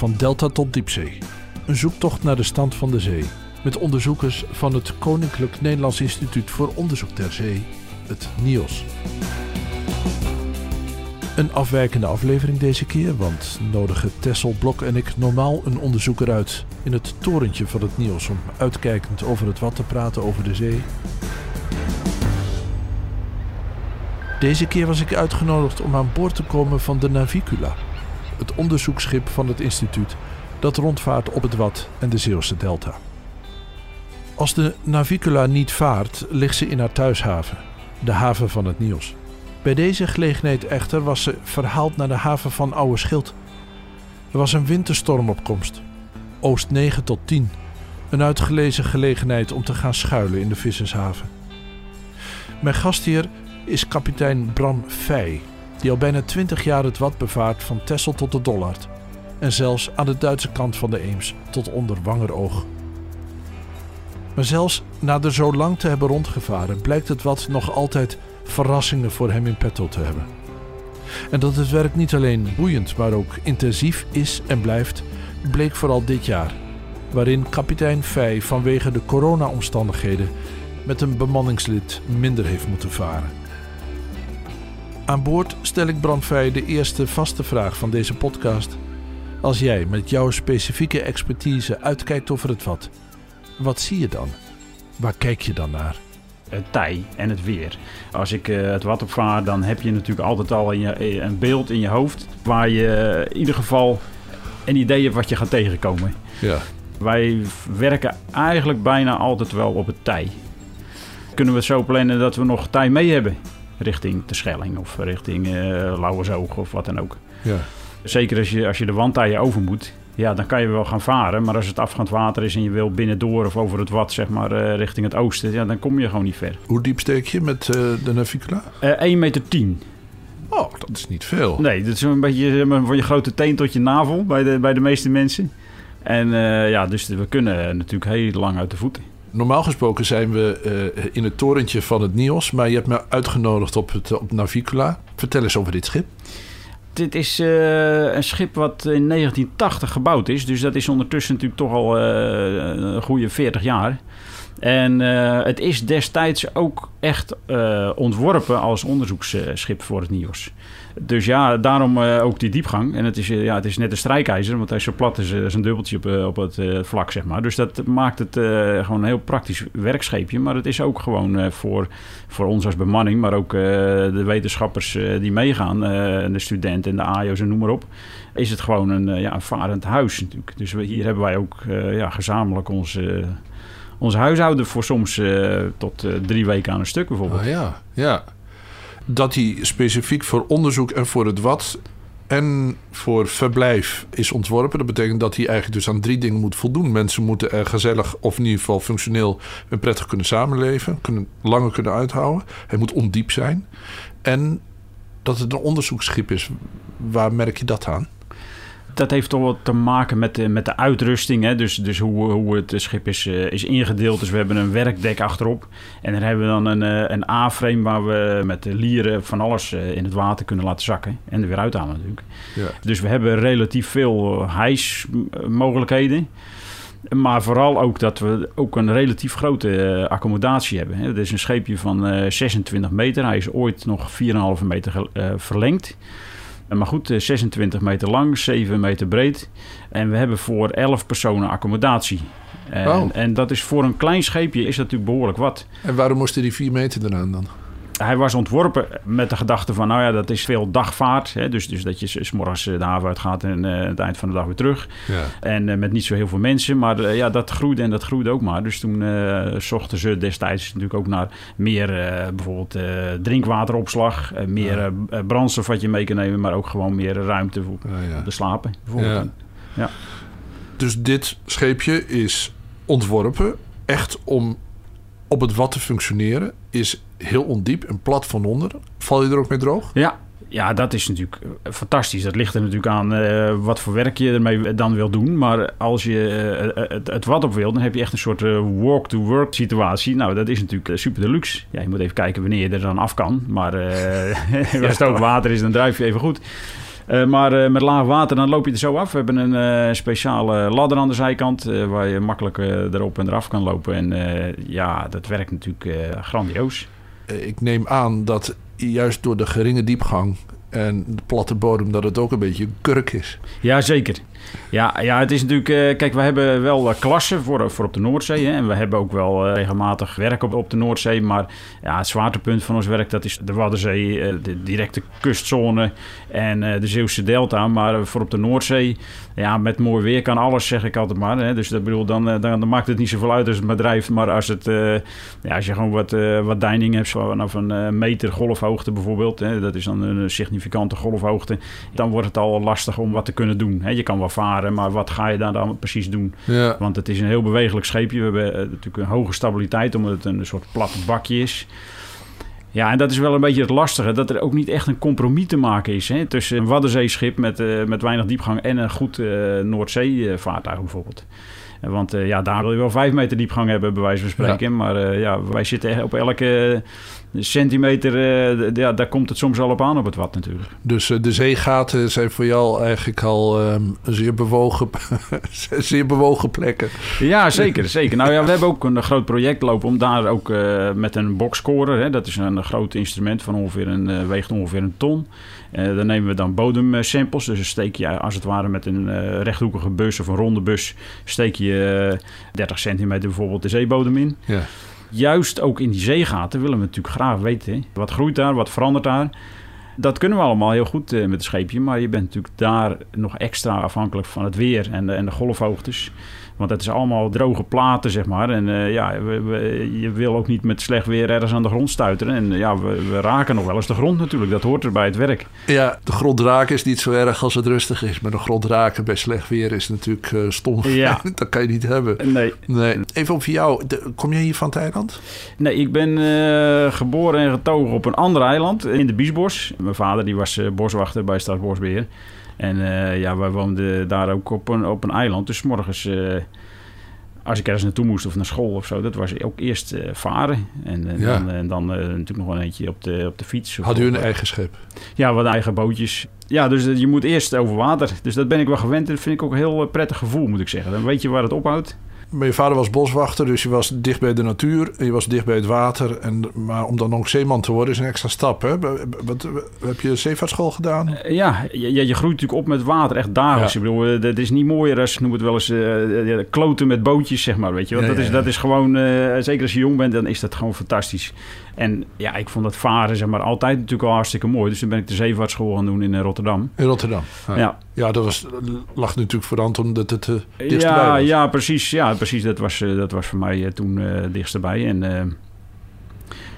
van delta tot diepzee. Een zoektocht naar de stand van de zee. Met onderzoekers van het Koninklijk Nederlands Instituut voor Onderzoek ter Zee, het NIOS. Een afwijkende aflevering deze keer, want nodigen Tessel Blok en ik normaal een onderzoeker uit in het torentje van het NIOS om uitkijkend over het wat te praten over de zee. Deze keer was ik uitgenodigd om aan boord te komen van de Navicula, het onderzoeksschip van het instituut dat rondvaart op het Wad en de Zeeuwse Delta. Als de Navicula niet vaart, ligt ze in haar thuishaven, de haven van het Nios. Bij deze gelegenheid echter was ze verhaald naar de haven van Oude Schild. Er was een winterstormopkomst, oost 9 tot 10, een uitgelezen gelegenheid om te gaan schuilen in de vissershaven. Mijn gastheer is kapitein Bram Feij, die al bijna 20 jaar het Wad bevaart van Texel tot de Dollard en zelfs aan de Duitse kant van de Eems tot onder Wangeroog. Maar zelfs na er zo lang te hebben rondgevaren, blijkt het wat nog altijd verrassingen voor hem in petto te hebben. En dat het werk niet alleen boeiend, maar ook intensief is en blijft, bleek vooral dit jaar, waarin kapitein Feij vanwege de corona-omstandigheden met een bemanningslid minder heeft moeten varen. Aan boord stel ik Brandvij de eerste vaste vraag van deze podcast. Als jij met jouw specifieke expertise uitkijkt over het wat, wat zie je dan? Waar kijk je dan naar? Het tij en het weer. Als ik uh, het wat opvaar, dan heb je natuurlijk altijd al in je, eh, een beeld in je hoofd waar je in ieder geval een idee hebt wat je gaat tegenkomen. Ja. Wij werken eigenlijk bijna altijd wel op het tij. Kunnen we zo plannen dat we nog tij mee hebben? Richting de Schelling of richting uh, Lauwersoog of wat dan ook. Ja. Zeker als je, als je de wandtaaien over moet, ja, dan kan je wel gaan varen. Maar als het afgaand water is en je wil binnendoor of over het wat, zeg maar, uh, richting het oosten, ja, dan kom je gewoon niet ver. Hoe diep steek je met uh, de Navicula? Uh, 1 meter 10. Oh, dat is niet veel. Nee, dat is een beetje van je grote teen tot je navel bij de, bij de meeste mensen. En ja, dus we kunnen natuurlijk heel lang uit de voeten. Normaal gesproken zijn we uh, in het torentje van het NIOS, maar je hebt me uitgenodigd op, het, op Navicula. Vertel eens over dit schip. Dit is uh, een schip wat in 1980 gebouwd is, dus dat is ondertussen natuurlijk toch al uh, een goede 40 jaar. En uh, het is destijds ook echt uh, ontworpen als onderzoeksschip voor het NIOS. Dus ja, daarom uh, ook die diepgang. En het is, ja, het is net een strijkijzer, want hij is zo plat als, een dubbeltje op, op het vlak, zeg maar. Dus dat maakt het gewoon een heel praktisch werkscheepje. Maar het is ook gewoon voor, voor ons als bemanning, maar ook de wetenschappers die meegaan, de studenten en de AIO's en noem maar op, is het gewoon een, ja, een varend huis natuurlijk. Dus hier hebben wij ook ja, gezamenlijk onze ons huishouden voor soms uh, tot uh, drie weken aan een stuk bijvoorbeeld. Ah, ja, ja. Dat hij specifiek voor onderzoek en voor het wat en voor verblijf is ontworpen. Dat betekent dat hij eigenlijk dus aan drie dingen moet voldoen. Mensen moeten er gezellig of in ieder geval functioneel en prettig kunnen samenleven. Kunnen, langer kunnen uithouden. Hij moet ondiep zijn. En dat het een onderzoeksschip is. Waar merk je dat aan? Dat heeft toch wat te maken met de, met de uitrusting. Hè? Dus, dus hoe, hoe het schip is, uh, is ingedeeld. Dus we hebben een werkdek achterop. En dan hebben we dan een, uh, een A-frame waar we met de lieren van alles uh, in het water kunnen laten zakken. En er weer uithalen natuurlijk. Ja. Dus we hebben relatief veel hijsmogelijkheden. Maar vooral ook dat we ook een relatief grote accommodatie hebben. Het is een scheepje van 26 meter. Hij is ooit nog 4,5 meter verlengd. Maar goed, 26 meter lang, 7 meter breed. En we hebben voor 11 personen accommodatie. En, oh. en dat is voor een klein scheepje is dat natuurlijk behoorlijk wat. En waarom moesten die 4 meter eraan dan? Hij was ontworpen met de gedachte van, nou ja, dat is veel dagvaart. Hè? Dus, dus dat je s morgens de haven uitgaat en uh, het eind van de dag weer terug. Ja. En uh, met niet zo heel veel mensen. Maar uh, ja, dat groeide en dat groeide ook maar. Dus toen zochten ze destijds natuurlijk ook naar meer bijvoorbeeld drinkwateropslag. meer ja. brandstof wat je mee kan nemen. Maar ook gewoon meer ruimte voor ja, de slapen. Bijvoorbeeld. Ja. Dus dit scheepje is ontworpen echt om op het wat te functioneren. Is heel ondiep en plat van onder. Val je er ook mee droog? Ja, ja, dat is natuurlijk fantastisch. Dat ligt er natuurlijk aan uh, wat voor werk je ermee dan wil doen. Maar als je uh, het, het, wat op wil, dan heb je echt een soort uh, walk-to-work situatie. Nou, dat is natuurlijk super deluxe. Ja, je moet even kijken wanneer je er dan af kan. Maar als het ook water is, dan drijf je even goed. Eh, maar eh, met laag water, dan loop je er zo af. We hebben een eh, speciale ladder aan de zijkant... eh, waar je makkelijk eh, erop en eraf kan lopen. En eh, ja, dat werkt natuurlijk eh, grandioos. Eh, Ik neem aan dat juist door de geringe diepgang en de platte bodem... dat het ook een beetje kurk is. Ja, zeker. Ja, ja het is natuurlijk... eh, kijk, we hebben wel eh, klassen voor, voor op de Noordzee. Hè, en we hebben ook wel eh, regelmatig werk op, op de Noordzee. Maar ja, het zwaartepunt van ons werk... dat is de Waddenzee, de directe kustzone... en de Zeeuwse Delta. Maar voor op de Noordzee... ja, met mooi weer kan alles, zeg ik altijd maar. Hè. Dus dat bedoel, dan, dan, maakt het niet zoveel uit als het maar drijft. Maar als, het, ja, als je gewoon wat, wat deining hebt... vanaf een meter golfhoogte bijvoorbeeld... Hè, dat is dan een significante golfhoogte... dan wordt het al lastig om wat te kunnen doen. Hè. Je kan wel varen, maar wat ga je daar dan precies doen? Ja. Want het is een heel bewegelijk scheepje. We hebben eh, natuurlijk een hoge stabiliteit, omdat het een soort plat bakje is. Ja, en dat is wel een beetje het lastige. Dat er ook niet echt een compromis te maken is. Hè, tussen een Waddenzeeschip met, eh, met weinig diepgang en een goed eh Noordzee-vaartuig bijvoorbeeld. Want eh, ja, daar wil je wel vijf meter diepgang hebben, bij wijze van spreken. Maar eh, ja, wij zitten echt op elke centimeter, eh, d- ja, daar komt het soms al op aan op het wat natuurlijk. Dus de zeegaten zijn voor jou eigenlijk al ehm, zeer, bewogen, zeer bewogen plekken. Ja, zeker, zeker. Nou ja, we hebben ook een groot project lopen om daar ook met een boxscorer, hè, dat is een groot instrument van ongeveer een, weegt ongeveer een ton. Eh daar nemen we dan bodemsamples, dus dan steek je als het ware met een eh, rechthoekige bus of een ronde bus, steek je eh, 30 centimeter bijvoorbeeld de zeebodem in. Ja. Juist ook in die zeegaten willen we natuurlijk graag weten, hè, wat groeit daar, wat verandert daar. Dat kunnen we allemaal heel goed eh, met het scheepje, maar je bent natuurlijk daar nog extra afhankelijk van het weer en de, en de golfhoogtes. Want dat is allemaal droge platen, zeg maar. En eh, ja, we, we- je wil ook niet met slecht weer ergens aan de grond stuiteren. En ja, we, we raken nog wel eens de grond natuurlijk. Dat hoort er bij het werk. ja, de grond raken is niet zo erg als het rustig is. Maar de grond raken bij slecht weer is natuurlijk eh, stom. Ja. dat kan je niet hebben. Nee, Nee. Even over jou. De- kom jij hier van het eiland? nee ik ben eh, geboren en getogen op een ander eiland in de Biesbos. Mijn vader die was eh, boswachter bij Staatsbosbeheer. En eh, ja, wij woonden daar ook op een, op een eiland. Dus morgens, eh, als ik ergens naartoe moest of naar school of zo, dat was ook eerst eh, varen. En, en Ja. dan, en dan natuurlijk nog een eentje op de, op de fiets. of Had u een eigen schip? Ja, wat eigen bootjes. Ja, dus je moet eerst over water. Dus dat ben ik wel gewend. En dat vind ik ook een heel prettig gevoel, moet ik zeggen. Dan weet je waar het ophoudt. Je vader was boswachter, dus je was dicht bij de natuur. en Je was dicht bij het water. En, maar om dan ook zeeman te worden is een extra stap. Hè? Wat, heb je zeevaartschool gedaan? Eh, Ja, je, je groeit natuurlijk op met water, echt dagelijks. Ja. Ik bedoel, eh, dat is niet mooier als, noem het wel eens, eh, kloten met bootjes, zeg maar. Weet je? Want Ja, dat, ja, is, dat is gewoon, zeker als je jong bent, dan is dat gewoon fantastisch. En ja, ik vond dat varen, zeg maar, altijd natuurlijk al hartstikke mooi. Dus toen ben ik de zeevaartschool gaan doen in eh, Rotterdam. In Rotterdam. Ja, Ja, Ja, dat was, lag natuurlijk voor de hand omdat het uh, dichtstbij ja, was. ja, precies. Ja, precies. Dat was, eh, dat was voor mij eh, toen eh dichtstbij. En eh,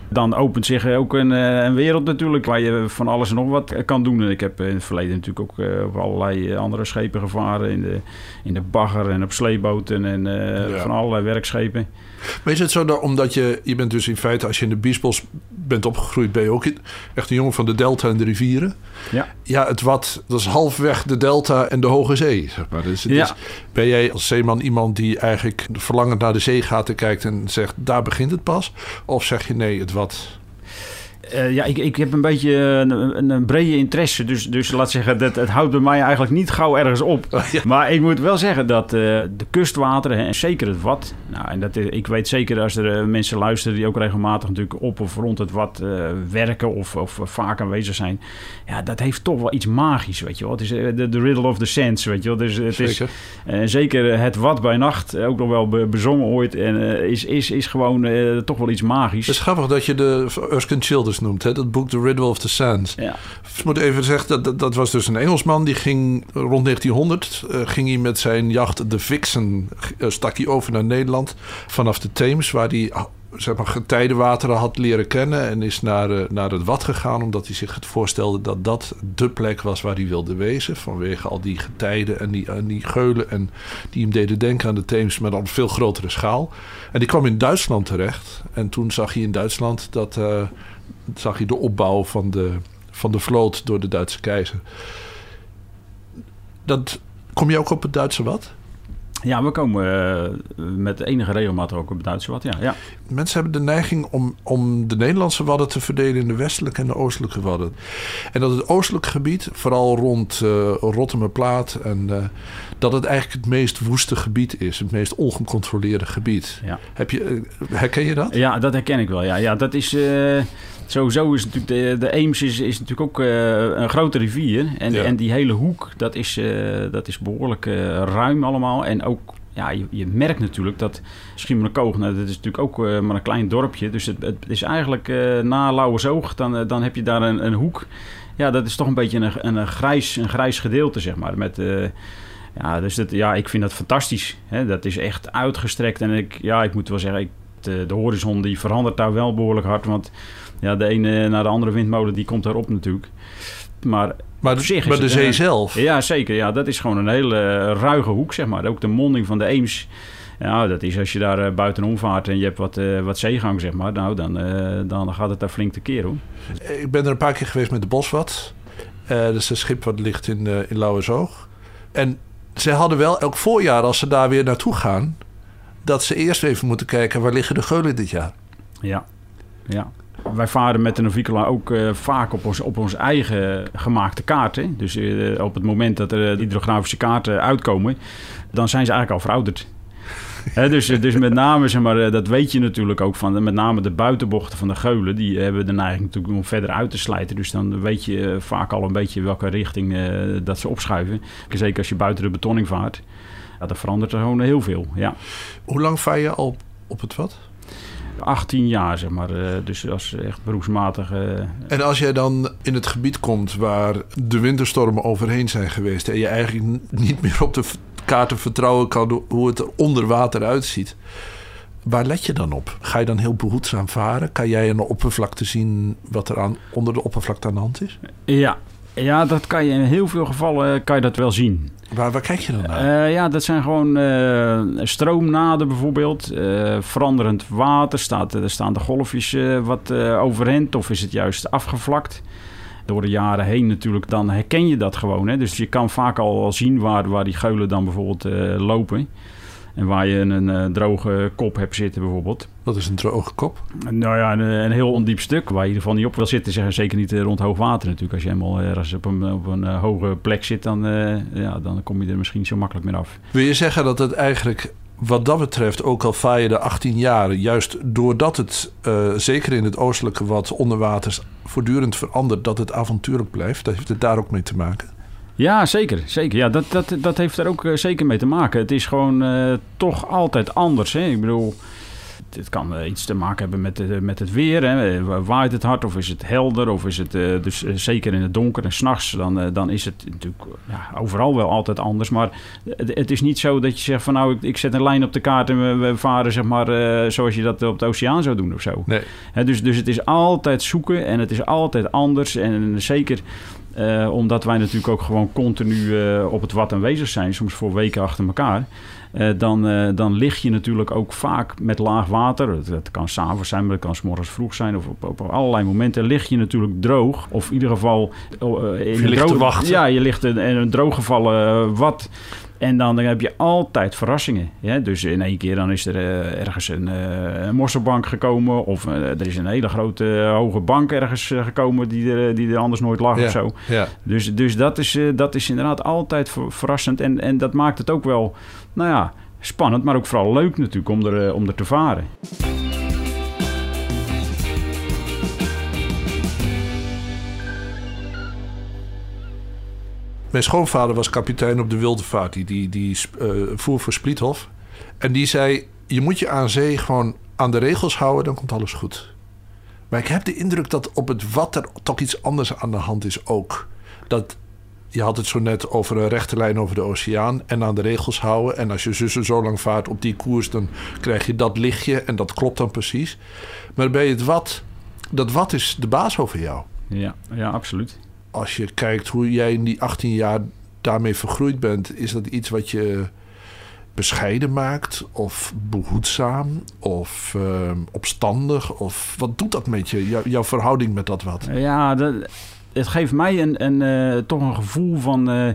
dan opent zich ook een, eh, een wereld natuurlijk waar je van alles en nog wat eh, kan doen. En ik heb in het verleden natuurlijk ook eh, op allerlei eh, andere schepen gevaren. In de, in de bagger en op sleeboten en eh, Ja. van allerlei werkschepen. Maar is het zo dat omdat je, je bent dus in feite, als je in de Biesbos bent opgegroeid, ben je ook echt een jongen van de delta en de rivieren. Ja. Ja, het wat, dat is halfweg de delta en de hoge zee, zeg maar. Dus het Ja. is, ben jij als zeeman iemand die eigenlijk verlangend naar de zeegaten kijkt en zegt, daar begint het pas? Of zeg je nee, het wat... Eh, ja, ik, ik heb een beetje een, een, brede interesse. Dus, dus laat zeggen, dat, het houdt bij mij eigenlijk niet gauw ergens op. Ja. Maar ik moet wel zeggen dat eh, de kustwateren, en zeker het wat... Nou, en dat, eh, ik weet zeker als er eh, mensen luisteren die ook regelmatig natuurlijk op of rond het wat eh, werken... Of, of vaak aanwezig zijn. Ja, dat heeft toch wel iets magisch, weet je wel. Het is eh, de, de riddle of the sands, weet je wel. Dus het is, Zeker. en zeker het wat bij nacht, eh, ook nog wel be- bezongen ooit... En eh, is, is, is gewoon eh, toch wel iets magisch. Het is grappig dat je de Erskine Childers noemt, hè? dat boek The Riddle of the Sands. Ja. Ik moet even zeggen, dat, dat, dat was dus een Engelsman. Die ging rond 1900 eh, ging hij met zijn jacht de Vixen... eh, stak hij over naar Nederland vanaf de Theems... waar hij ah, zeg maar, getijdenwateren had leren kennen... en is naar, eh, naar het Wat gegaan... omdat hij zich het voorstelde dat dat de plek was waar hij wilde wezen... vanwege al die getijden en die, en die geulen... en die hem deden denken aan de Theems... maar dan op veel grotere schaal. En die kwam in Duitsland terecht. En toen zag hij in Duitsland dat... zag hij de opbouw van de, van de vloot door de Duitse keizer. Dat, kom je ook op het Duitse wat? Ja, we komen uh, met enige regelmaat ook op het Duitse wat. Ja, ja. Mensen hebben de neiging om, om de Nederlandse wadden te verdelen in de westelijke en de oostelijke wadden. En dat het oostelijke gebied, vooral rond uh, Rotterdam-Plaat, en uh, dat het eigenlijk het meest woeste gebied is, het meest ongecontroleerde gebied. Ja. Heb je, herken je dat? Ja, dat herken ik wel. Ja, ja dat is. Sowieso is natuurlijk de, de Eems is, is natuurlijk ook een grote rivier. En, en die hele hoek, dat is, dat is behoorlijk ruim allemaal. En ook ja, je, je, merkt natuurlijk dat Schiermonnikoog, nou, dat is natuurlijk ook uh, maar een klein dorpje. Dus het, het is eigenlijk uh, na Lauwersoog, dan, uh, dan heb je daar een, een, hoek. Ja, dat is toch een beetje een, een, grijs, een grijs gedeelte, zeg maar. Met, ja, dus dat, ja, ik vind dat fantastisch. Hè? Dat is echt uitgestrekt. En ik, ja, ik moet wel zeggen, ik, de, de horizon die verandert daar wel behoorlijk hard. Want ja, de ene naar de andere windmolen, die komt daarop natuurlijk. Maar maar, de, maar de zee zelf? Ja, zeker. Ja, dat is gewoon een hele eh, ruige hoek, zeg maar. Ook de monding van de Eems. Ja, dat is als je daar uh, buitenom vaart en je hebt wat, uh, wat zeegang, zeg maar. Nou, dan, uh, dan gaat het daar flink tekeer, hoor. Ik ben er een paar keer geweest met de Boswat. dat is een schip wat ligt in, in Lauwersoog. En ze hadden wel elk voorjaar, als ze daar weer naartoe gaan... dat ze eerst even moeten kijken, waar liggen de geulen dit jaar? Ja, ja wij varen met de Navicola ook uh, vaak op ons, op ons eigen gemaakte kaarten. Dus uh, op het moment dat er hydrografische kaarten uitkomen, dan zijn ze eigenlijk al verouderd. dus, dus met name, zeg maar, dat weet je natuurlijk ook van, met name de buitenbochten van de geulen, die hebben de neiging natuurlijk om verder uit te slijten. Dus dan weet je vaak al een beetje welke richting uh, dat ze opschuiven. Zeker als je buiten de betonning vaart. Ja, dat verandert er gewoon heel veel, ja. Hoe lang vaar je al op het wat? 18 jaar, zeg maar. Uh, dus als echt beroepsmatig. Uh, en als jij dan in het gebied komt waar de winterstormen overheen zijn geweest... en je eigenlijk niet meer op de kaarten vertrouwen kan hoe het er onder water uitziet... Waar let je dan op? Ga je dan heel behoedzaam varen? Kan jij aan de oppervlakte zien wat er aan, onder de oppervlakte aan de hand is? Ja, ja, dat kan je in heel veel gevallen kan je dat wel zien. Waar, waar kijk je dan naar? Uh, ja, dat zijn gewoon uh, stroomnaden bijvoorbeeld. Uh, veranderend water. Staat, er staan de golfjes wat overeind of is het juist afgevlakt? Door de jaren heen natuurlijk, dan herken je dat gewoon. Hè? Dus je kan vaak al zien waar, waar die geulen dan bijvoorbeeld lopen. En waar je een, een droge kop hebt zitten bijvoorbeeld. Wat is een droge kop? Nou ja, een, een, heel ondiep stuk waar je in ieder geval niet op wil zitten. Zeggen, zeker niet rond hoog water natuurlijk. Als je helemaal ergens op een, op een hoge plek zit, dan, uh, ja, dan kom je er misschien niet zo makkelijk meer af. Wil je zeggen dat het eigenlijk wat dat betreft, ook al vaar je de 18 jaar, juist doordat het uh, zeker in het oostelijke wat onderwaters voortdurend verandert, dat het avontuurlijk blijft, dat heeft het daar ook mee te maken? Ja, zeker. zeker. Ja, dat, dat, dat heeft er ook zeker mee te maken. Het is gewoon uh, toch altijd anders. Hè? Ik bedoel, het kan uh, iets te maken hebben met, uh, met het weer. Hè? Waait het hard of is het helder? Of is het dus zeker in het donker en s'nachts, dan, dan is het natuurlijk ja, overal wel altijd anders. Maar het, het, is niet zo dat je zegt van nou, ik, ik zet een lijn op de kaart en we, we varen zeg maar zoals je dat op de oceaan zou doen of zo. Nee. Hè, dus, dus het is altijd zoeken en het is altijd anders. En zeker uh, omdat wij natuurlijk ook gewoon continu uh, op het wat aanwezig zijn, soms voor weken achter elkaar. Uh, dan, dan lig je natuurlijk ook vaak met laag water. Het, kan s'avonds zijn, maar het kan s morgens vroeg zijn. Of op, op, allerlei momenten lig je natuurlijk droog. Of in ieder geval... in je ligt te wachten. Ja, je ligt in, in een drooggevallen wat. En dan, dan heb je altijd verrassingen. Ja? Dus in één keer dan is er uh, ergens een, uh, een mosselbank gekomen. Of uh, er is een hele grote hoge bank ergens gekomen die er, die er anders nooit lag ja, of zo. Ja. Dus, dus dat, is, dat is inderdaad altijd ver verrassend. En, en dat maakt het ook wel, nou ja, spannend. Maar ook vooral leuk natuurlijk om er, om er te varen. Mijn schoonvader was kapitein op de Wilde Vaart. Die, die, die uh, voer voor Spliethof. En die zei: Je moet je aan zee gewoon aan de regels houden, dan komt alles goed. Maar ik heb de indruk dat op het wat er toch iets anders aan de hand is ook. Dat je had het zo net over een rechte lijn over de oceaan en aan de regels houden. En als je zussen zo lang vaart op die koers, dan krijg je dat lichtje en dat klopt dan precies. Maar bij het wat, dat wat is de baas over jou. Ja, ja absoluut als je kijkt hoe jij in die 18 jaar daarmee vergroeid bent, is dat iets wat je bescheiden maakt of behoedzaam of uh, opstandig? Of wat doet dat met je, jouw verhouding met dat wat? Ja, dat, het geeft mij een, een, eh, toch een gevoel van eh,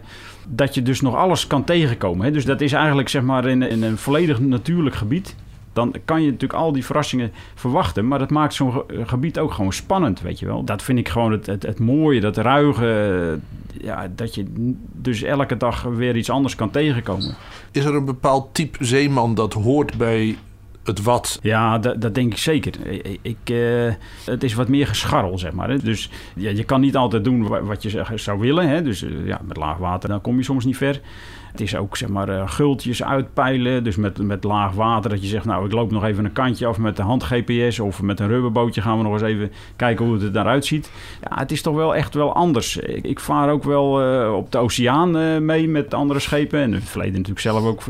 dat je dus nog alles kan tegenkomen. Hè? Dus dat is eigenlijk zeg maar in, in een volledig natuurlijk gebied. Dan kan je natuurlijk al die verrassingen verwachten. Maar dat maakt zo'n ge- gebied ook gewoon spannend, weet je wel. Dat vind ik gewoon het, het, het mooie, dat ruige. eh, Ja, dat je dus elke dag weer iets anders kan tegenkomen. Is er een bepaald type zeeman dat hoort bij het wat? Ja, dat, dat denk ik zeker. Ik, ik, eh, het is wat meer gescharrel, zeg maar. Hè. Dus ja, je kan niet altijd doen wa- wat je zou willen. Hè. Dus eh, ja, met laag water dan kom je soms niet ver. Het is ook zeg maar eh, gultjes uitpeilen. Dus met, met laag water dat je zegt... nou, ik loop nog even een kantje af met de hand-GPS... of met een rubberbootje gaan we nog eens even kijken hoe het eruit ziet. Ja, het is toch wel echt wel anders. Ik, vaar ook wel eh, op de oceaan eh, mee met andere schepen. En in het verleden natuurlijk zelf ook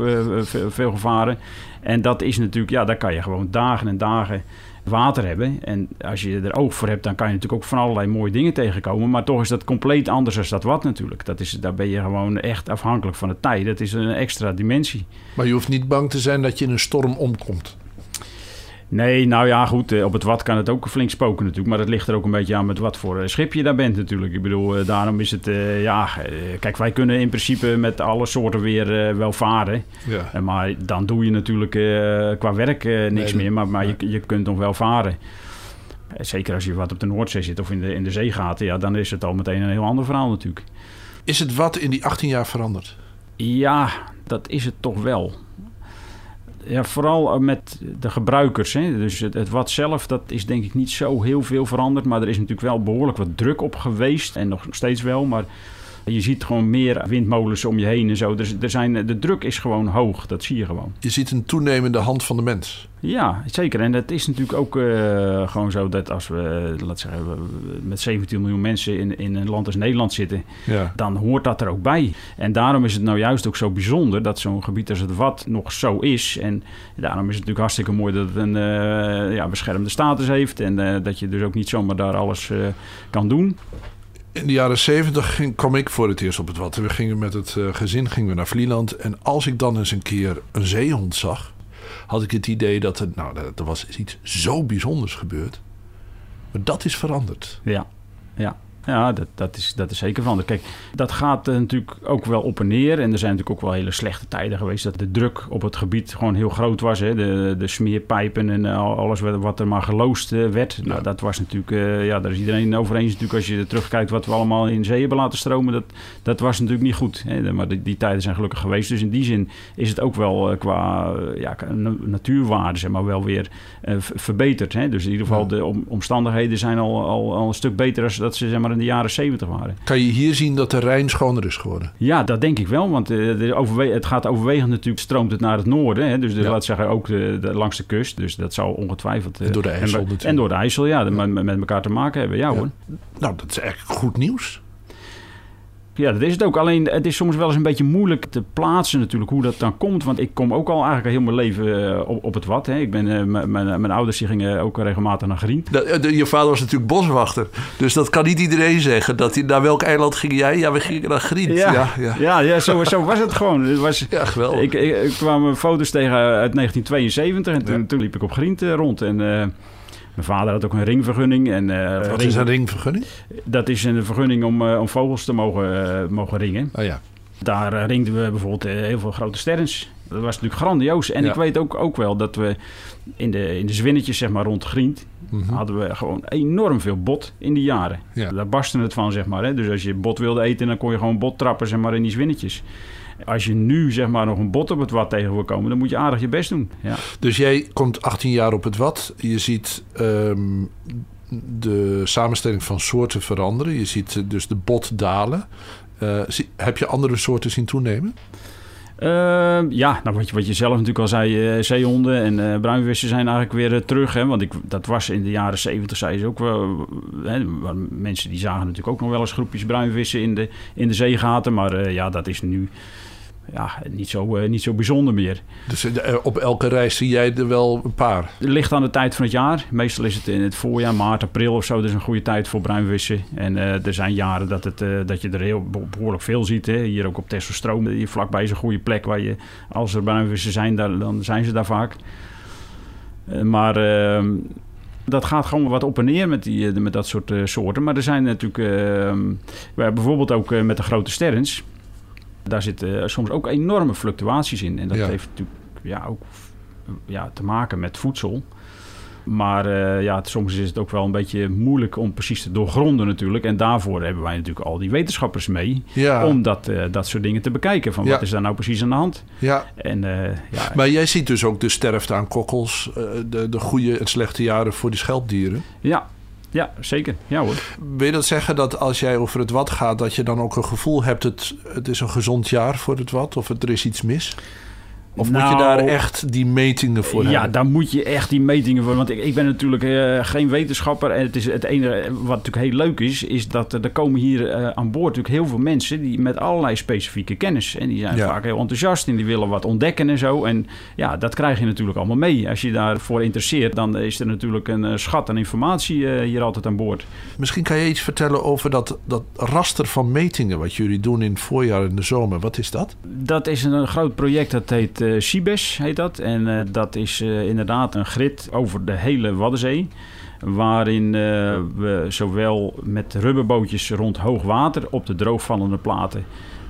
veel gevaren. En dat is natuurlijk, ja, daar kan je gewoon dagen en dagen water hebben. En als je er oog voor hebt, dan kan je natuurlijk ook van allerlei mooie dingen tegenkomen. Maar toch is dat compleet anders dan dat wat natuurlijk. Dat is, daar ben je gewoon echt afhankelijk van de tijd. Dat is een extra dimensie. Maar je hoeft niet bang te zijn dat je in een storm omkomt. Nee, nou ja, goed. eh, Op het wat kan het ook flink spoken natuurlijk. Maar dat ligt er ook een beetje aan met wat voor eh, schip je daar bent natuurlijk. Ik bedoel, eh, daarom is het... ja, kijk, wij kunnen in principe met alle soorten weer wel varen. Ja. Maar dan doe je natuurlijk qua werk niks Nee, meer. Maar, maar nee. je, je kunt nog wel varen. Zeker als je wat op de Noordzee zit of in de, in de zeegaten. Ja, dan is het al meteen een heel ander verhaal natuurlijk. Is het wat in die 18 jaar veranderd? Ja, dat is het toch wel. Ja, vooral eh, met de gebruikers. Hè. Dus het, het wat zelf, dat is denk ik niet zo heel veel veranderd. Maar er is natuurlijk wel behoorlijk wat druk op geweest. En nog steeds wel, maar je ziet gewoon meer windmolens om je heen en zo. Dus er zijn, de druk is gewoon hoog, dat zie je gewoon. Je ziet een toenemende hand van de mens. Ja, zeker. En het is natuurlijk ook eh, gewoon zo dat als we, laat zeggen, met 17 miljoen mensen in, in een land als Nederland zitten, Ja. dan hoort dat er ook bij. En daarom is het nou juist ook zo bijzonder dat zo'n gebied als het Wat nog zo is. En daarom is het natuurlijk hartstikke mooi dat het een eh, ja, beschermde status heeft. En eh, dat je dus ook niet zomaar daar alles kan doen. In de jaren 70 ging, kwam ik voor het eerst op het wat. We gingen met het eh, gezin gingen we naar Vlieland. En als ik dan eens een keer een zeehond zag, had ik het idee dat er, nou, er was iets zo bijzonders gebeurd. Maar dat is veranderd. Ja, ja. Ja, dat, dat, is, dat is zeker veranderd. Kijk, dat gaat eh, natuurlijk ook wel op en neer. En er zijn natuurlijk ook wel hele slechte tijden geweest... dat de druk op het gebied gewoon heel groot was. Hè? De, de smeerpijpen en eh, al- alles wat, wat er maar geloosd eh, werd. Nou, dat was natuurlijk... ja, daar is iedereen over eens natuurlijk... als je terugkijkt wat we allemaal in zee hebben laten stromen... dat, dat was natuurlijk niet goed. Hè? Maar die, die tijden zijn gelukkig geweest. Dus in die zin is het ook wel qua ja, na- natuurwaarde... zeg maar wel weer verbeterd. Hè? Dus in ieder geval de om- omstandigheden zijn al, al, al een stuk beter... als dat ze zeg maar, in de jaren 70 waren. Kan je hier zien dat de Rijn schoner is geworden? Ja, dat denk ik wel. Want eh, het gaat overwegend natuurlijk, stroomt het naar het noorden. Hè? Dus de, Ja. laat zeggen ook de, de- langs de kust. Dus dat zal ongetwijfeld... eh, En door de IJssel en, natuurlijk. En door de IJssel, ja. met elkaar te maken hebben. Ja, Ja. hoor. Nou, dat is eigenlijk goed nieuws. Ja, dat is het ook. Alleen het is soms wel eens een beetje moeilijk te plaatsen natuurlijk hoe dat dan komt. Want ik kom ook al eigenlijk heel mijn leven eh, op, op het wat. Hè. Ik ben, eh, mijn, mijn ouders die gingen ook regelmatig naar Grient. Dat- eh, je vader was natuurlijk boswachter. Dus dat kan niet iedereen zeggen. Dat hij, naar welk eiland ging jij? Ja, we gingen naar Griet. Ja, ja. ja. ja, ja zo, zo was het gewoon. Het was, geweldig. Ik, ik, ik kwam foto's tegen uit 1972 en toen, Ja. toen liep ik op Grient eh, rond. En mijn vader had ook een ringvergunning. En, eh, Wat ring- is een ringvergunning? Dat is een vergunning om, eh, om vogels te mogen, eh, mogen ringen. Oh ja. Daar eh, ringden we bijvoorbeeld eh, heel veel grote sterns. Dat was natuurlijk grandioos. En Ja. ik weet ook, ook wel dat we in de, in de zwinnetjes zeg maar, rond Grient... Mhm. hadden we gewoon enorm veel bot in die jaren. Ja. Daar barstte het van, zeg maar. Hè? Dus als je bot wilde eten, dan kon je gewoon bot trappen zeg maar, in die zwinnetjes. Als je nu zeg maar, nog een bot op het wat tegen wil komen... dan moet je aardig je best doen. Ja. Dus jij komt 18 jaar op het wat. Je ziet ehm, de samenstelling van soorten veranderen. Je ziet eh, dus de bot dalen. Eh, heb je andere soorten zien toenemen? Ehm, ja, nou, wat, je, wat je zelf natuurlijk al zei, eh, zeehonden en bruinvissen zijn eigenlijk weer terug. Hè? Want ik, dat was in de jaren zeventig, zei ze ook wel. Hè, mensen die zagen natuurlijk ook nog wel eens groepjes bruinvissen in de, in de zeegaten. Maar ja, dat is nu ja, niet, zo, eh, niet zo bijzonder meer. Dus eh, op elke reis zie jij er wel een paar. Het ligt aan de tijd van het jaar. Meestal is het in het voorjaar, maart, april of zo. Dat is een goede tijd voor bruinvissen. En eh, er zijn jaren dat, het, eh, dat je er heel be- behoorlijk veel ziet. Hè. Hier ook op Tesselstroom. Hier vlakbij is een goede plek waar je... Als er bruinvissen zijn, daar, dan zijn ze daar vaak. Eh, maar... ehm, Dat gaat gewoon wat op en neer met, die, met dat soort soorten. Maar er zijn natuurlijk uh, bijvoorbeeld ook met de grote sterns. Daar zitten soms ook enorme fluctuaties in. En dat heeft natuurlijk ja, ook ja, te maken met voedsel. Maar uh, ja, soms is het ook wel een beetje moeilijk om precies te doorgronden natuurlijk. En daarvoor hebben wij natuurlijk al die wetenschappers mee. Om dat, uh, dat soort dingen te bekijken. Van wat is daar nou precies aan de hand? Ja. En, uh, ja. Maar jij ziet dus ook de sterfte aan kokkels. de, de goede en slechte jaren voor die schelpdieren. Ja, ja, zeker. Ja hoor. Wil dat zeggen dat als jij over het wat gaat... dat je dan ook een gevoel hebt... het, het is een gezond jaar voor het wat of er is iets mis? Of moet je daar nou, echt die metingen voor ja, hebben? Ja, daar moet je echt die metingen voor. Want ik, ik ben natuurlijk uh, geen wetenschapper. En het, is het enige wat natuurlijk heel leuk is, is dat er komen hier uh, aan boord natuurlijk heel veel mensen die met allerlei specifieke kennis. En die zijn ja. vaak heel enthousiast en die willen wat ontdekken en zo. En ja, dat krijg je natuurlijk allemaal mee. Als je daarvoor interesseert, dan is er natuurlijk een uh, schat aan informatie hier altijd aan boord. Misschien kan je iets vertellen over dat, dat raster van metingen wat jullie doen in het voorjaar en de zomer. Wat is dat? Dat is een, een groot project dat heet uh, Cibes heet dat. En uh, dat is uh, inderdaad een grid over de hele Waddenzee. Waarin we zowel met rubberbootjes rond hoog water op de droogvallende platen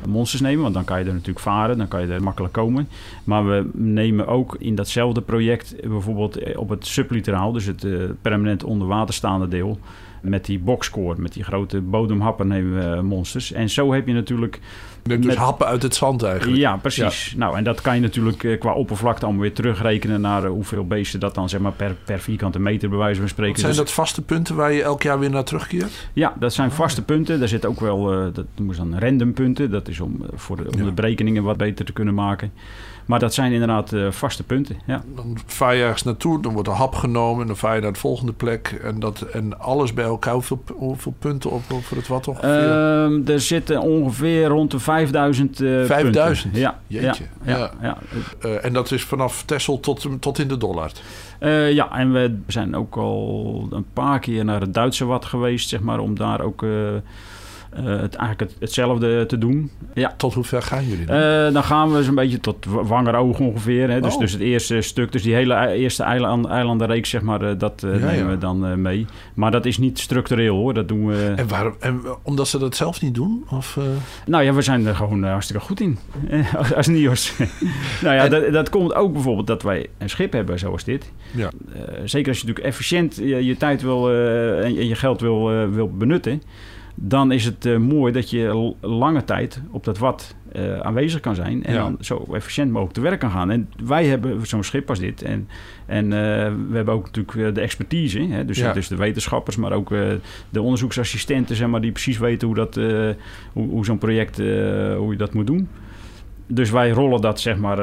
monsters nemen. Want dan kan je er natuurlijk varen, dan kan je er makkelijk komen. Maar we nemen ook in datzelfde project bijvoorbeeld op het subliteraal, dus het permanent onder water staande deel met die boxcore, met die grote bodemhappen nemen we monsters. En zo heb je natuurlijk dus met... happen uit het zand eigenlijk. Ja, precies. Nou, en dat kan je natuurlijk eh, qua oppervlakte allemaal weer terugrekenen naar eh, hoeveel beesten dat dan zeg maar per, per vierkante meter bij wijze van spreken. Wat zijn dus dat vaste punten waar je elk jaar weer naar terugkeert? Ja, dat zijn vaste punten. Daar zit ook wel, uh, dat noemen ze dan random punten. Dat is om, voor de, om de berekeningen wat beter te kunnen maken. Maar dat zijn inderdaad uh, vaste punten. Ja. Dan vaar je ergens naartoe, dan wordt een hap genomen, dan vaar je naar de volgende plek. En, dat, en alles bij elkaar, hoeveel, hoeveel punten op, voor het wat ongeveer? Uh, er zitten ongeveer rond de 5000 uh, 5000? Ja. Jeetje. Ja, ja, ja. Uh, en dat is vanaf Texel tot, tot in de Dollard? Uh, ja, en we zijn ook al een paar keer naar het Duitse wat geweest, zeg maar, om daar ook uh, het, eigenlijk hetzelfde te doen. Ja. Tot hoe ver gaan jullie dan? Uh, dan gaan we zo'n beetje tot Wangeroog ongeveer. Hè. Dus, oh. dus het eerste stuk, dus die hele eerste eiland, eilandenreeks, zeg maar, uh, dat ja, nemen ja. we dan mee. Maar dat is niet structureel hoor, dat doen we... En, waarom, en omdat ze dat zelf niet doen? Of, Nou ja, we zijn er gewoon hartstikke goed in, als, als NIOS. nou ja, en... dat, dat komt ook bijvoorbeeld dat wij een schip hebben zoals dit. Ja. zeker als je natuurlijk efficiënt je, je tijd wil en, en, je geld wil, wil benutten dan is het uh, mooi dat je lange tijd op dat wat uh, aanwezig kan zijn. En ja. dan zo efficiënt mogelijk te werk kan gaan. En wij hebben zo'n schip als dit. En, en uh, we hebben ook natuurlijk de expertise. Hè? Dus, ja. dus de wetenschappers, maar ook de onderzoeksassistenten, zeg maar, die precies weten hoe, dat, hoe, hoe zo'n project hoe je dat moet doen. Dus wij rollen dat zeg maar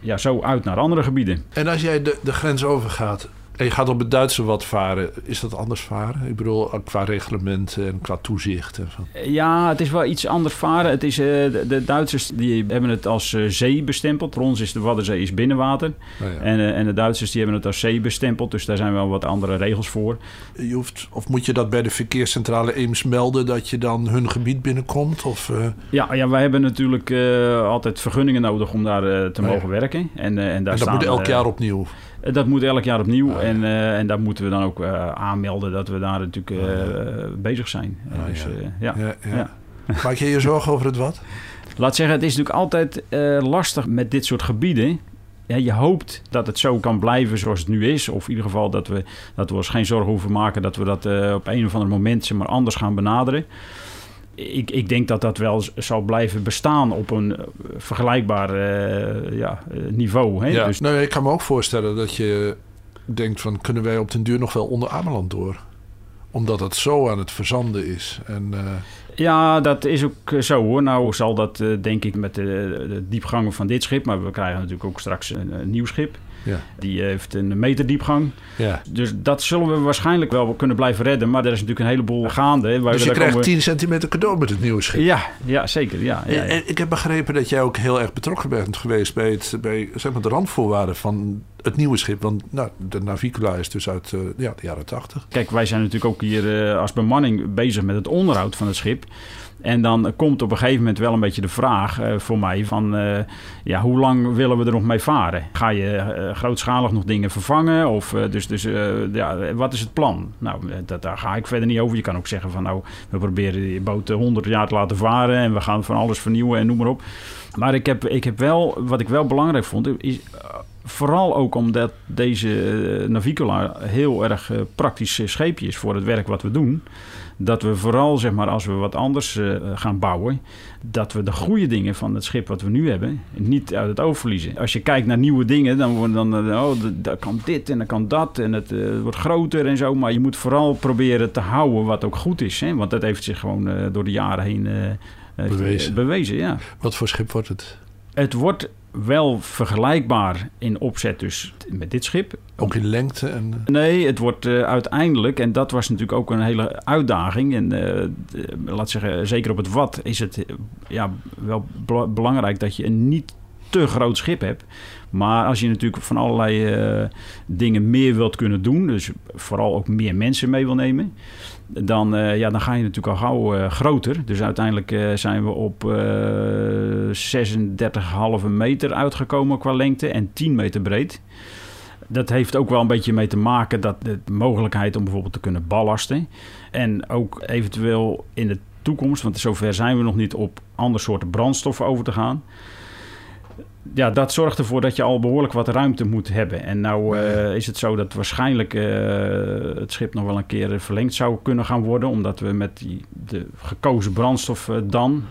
ja, zo uit naar andere gebieden. En als jij de, de grens overgaat, en je gaat op het Duitse wat varen. Is dat anders varen? Ik bedoel, qua reglementen en qua toezicht. En. Ja, het is wel iets anders varen. Het is, uh, de, de, Duitsers die hebben het als uh, zee bestempeld. Voor ons is de Waddenzee is binnenwater. Oh ja. en, uh, en de Duitsers die hebben het als zee bestempeld. Dus daar zijn wel wat andere regels voor. Je hoeft, of moet je dat bij de verkeerscentrale Eems melden... dat je dan hun gebied binnenkomt? Of, ja, ja, wij hebben natuurlijk altijd vergunningen nodig om daar te mogen oh ja. werken. En, en, daar en dat staan, moet elk jaar opnieuw? Eh, dat moet elk jaar opnieuw. Ah, en, uh, en daar moeten we dan ook uh, aanmelden dat we daar natuurlijk uh, bezig zijn. Ah, dus, ja. Ja, ja. Maak je je zorgen over het wat? Laat zeggen, het is natuurlijk altijd lastig met dit soort gebieden. Ja, je hoopt dat het zo kan blijven zoals het nu is. Of in ieder geval dat we, dat we ons geen zorgen hoeven maken dat we dat op een of ander moment zeg maar, anders gaan benaderen ik, ik denk dat dat wel zal blijven bestaan op een eh, vergelijkbaar uh, ja, eh, niveau. Hè? Ja. Dus... Nou, ik kan me ook voorstellen dat je denkt van... kunnen wij op den duur nog wel onder Ameland door? Omdat het zo aan het verzanden is. En, uh... Ja, dat is ook zo hoor. Nou zal dat denk ik met de, de diepgangen van dit schip... maar we krijgen natuurlijk ook straks een, een nieuw schip... Ja. Die heeft een meter diepgang. Ja. Dus dat zullen we waarschijnlijk wel kunnen blijven redden. Maar er is natuurlijk een heleboel gaande. Waar dus je krijgt komen... 10 centimeter cadeau met het nieuwe schip. Ja, ja zeker. Ja, ja, En ik heb begrepen dat jij ook heel erg betrokken bent geweest... bij, het, bij zeg maar, de randvoorwaarden van het nieuwe schip. Want nou, de Navicula is dus uit uh, ja, de jaren 80. Kijk, wij zijn natuurlijk ook hier uh, als bemanning bezig met het onderhoud van het schip. En dan komt op een gegeven moment wel een beetje de vraag uh, voor mij van... ja, hoe lang willen we er nog mee varen? Ga je grootschalig nog dingen vervangen? Of dus, dus ja, wat is het plan? Nou, dat, daar ga ik verder niet over. Je kan ook zeggen van nou, we proberen die boot 100 jaar te laten varen... en we gaan van alles vernieuwen en noem maar op. Maar ik heb, ik heb wel, wat ik wel belangrijk vond, is vooral ook omdat deze Navicula heel erg praktisch scheepje is voor het werk wat we doen. Dat we vooral, zeg maar, als we wat anders gaan bouwen, dat we de goede dingen van het schip wat we nu hebben niet uit het oog verliezen. Als je kijkt naar nieuwe dingen, dan wordt dan, oh, dat kan dit en dan kan dat en het wordt groter en zo. Maar je moet vooral proberen te houden wat ook goed is. Hè? Want dat heeft zich gewoon door de jaren heen bewezen. bewezen ja. Wat voor schip wordt het? Het wordt wel vergelijkbaar in opzet dus met dit schip. Ook in lengte? En... Nee, het wordt uh, uiteindelijk, en dat was natuurlijk ook een hele uitdaging. En uh, laat zeggen, zeker op het wat is het ja, wel belangrijk dat je een niet te groot schip hebt. Maar als je natuurlijk van allerlei uh, dingen meer wilt kunnen doen, dus vooral ook meer mensen mee wil nemen, dan, uh, ja, dan ga je natuurlijk al gauw uh, groter. Dus uiteindelijk uh, zijn we op 36,5 meter uitgekomen qua lengte en 10 meter breed. Dat heeft ook wel een beetje mee te maken dat de mogelijkheid om bijvoorbeeld te kunnen ballasten. En ook eventueel in de toekomst, want zover zijn we nog niet, op andere soorten brandstoffen over te gaan ja, dat zorgt ervoor dat je al behoorlijk wat ruimte moet hebben. En nou uh, is het zo dat waarschijnlijk uh, het schip nog wel een keer verlengd zou kunnen gaan worden. Omdat we met die, de gekozen brandstof uh, dan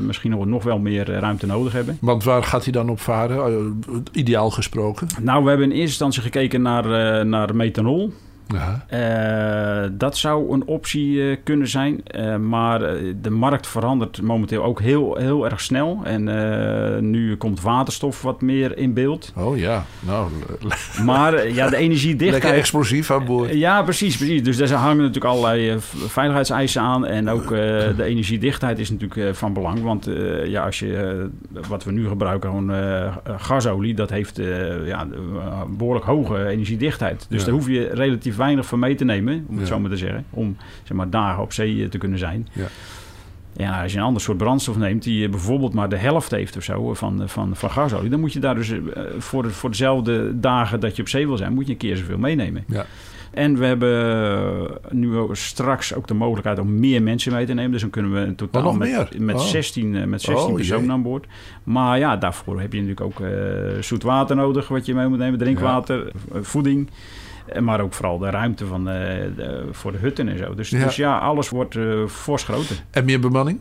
misschien nog, nog wel meer ruimte nodig hebben. Want waar gaat hij dan op varen, ideaal gesproken? Nou, we hebben in eerste instantie gekeken naar, naar methanol. Uh, dat zou een optie uh, kunnen zijn. Uh, maar de markt verandert momenteel ook heel, heel erg snel. En nu komt waterstof wat meer in beeld. Oh ja, nou. Maar ja, de energiedichtheid... Lekker explosief aan boord. ja, precies, precies. Dus daar hangen natuurlijk allerlei veiligheidseisen aan. En ook de energiedichtheid is natuurlijk van belang. Want ja, als je, wat we nu gebruiken, gewoon gasolie... dat heeft ja, behoorlijk hoge energiedichtheid. Dus ja. daar hoef je relatief weinig van mee te nemen, om het zo maar te zeggen. Om zeg maar, dagen op zee eh, te kunnen zijn. Ja. Ja, als je een ander soort brandstof neemt, die bijvoorbeeld maar de helft heeft of zo van, van, van gasolie, dan moet je daar dus eh, voor, voor dezelfde dagen dat je op zee wil zijn, moet je een keer zoveel meenemen. Ja. En we hebben nu straks ook de mogelijkheid om meer mensen mee te nemen. Dus dan kunnen we in totaal met, met, oh. 16, met 16 oh, personen aan boord. Maar ja, daarvoor heb je natuurlijk ook uh, zoet water nodig, wat je mee moet nemen, drinkwater, ja. voeding. Maar ook vooral de ruimte van, uh, de, voor de hutten en zo. Dus ja, dus ja alles wordt uh, fors groter. En meer bemanning?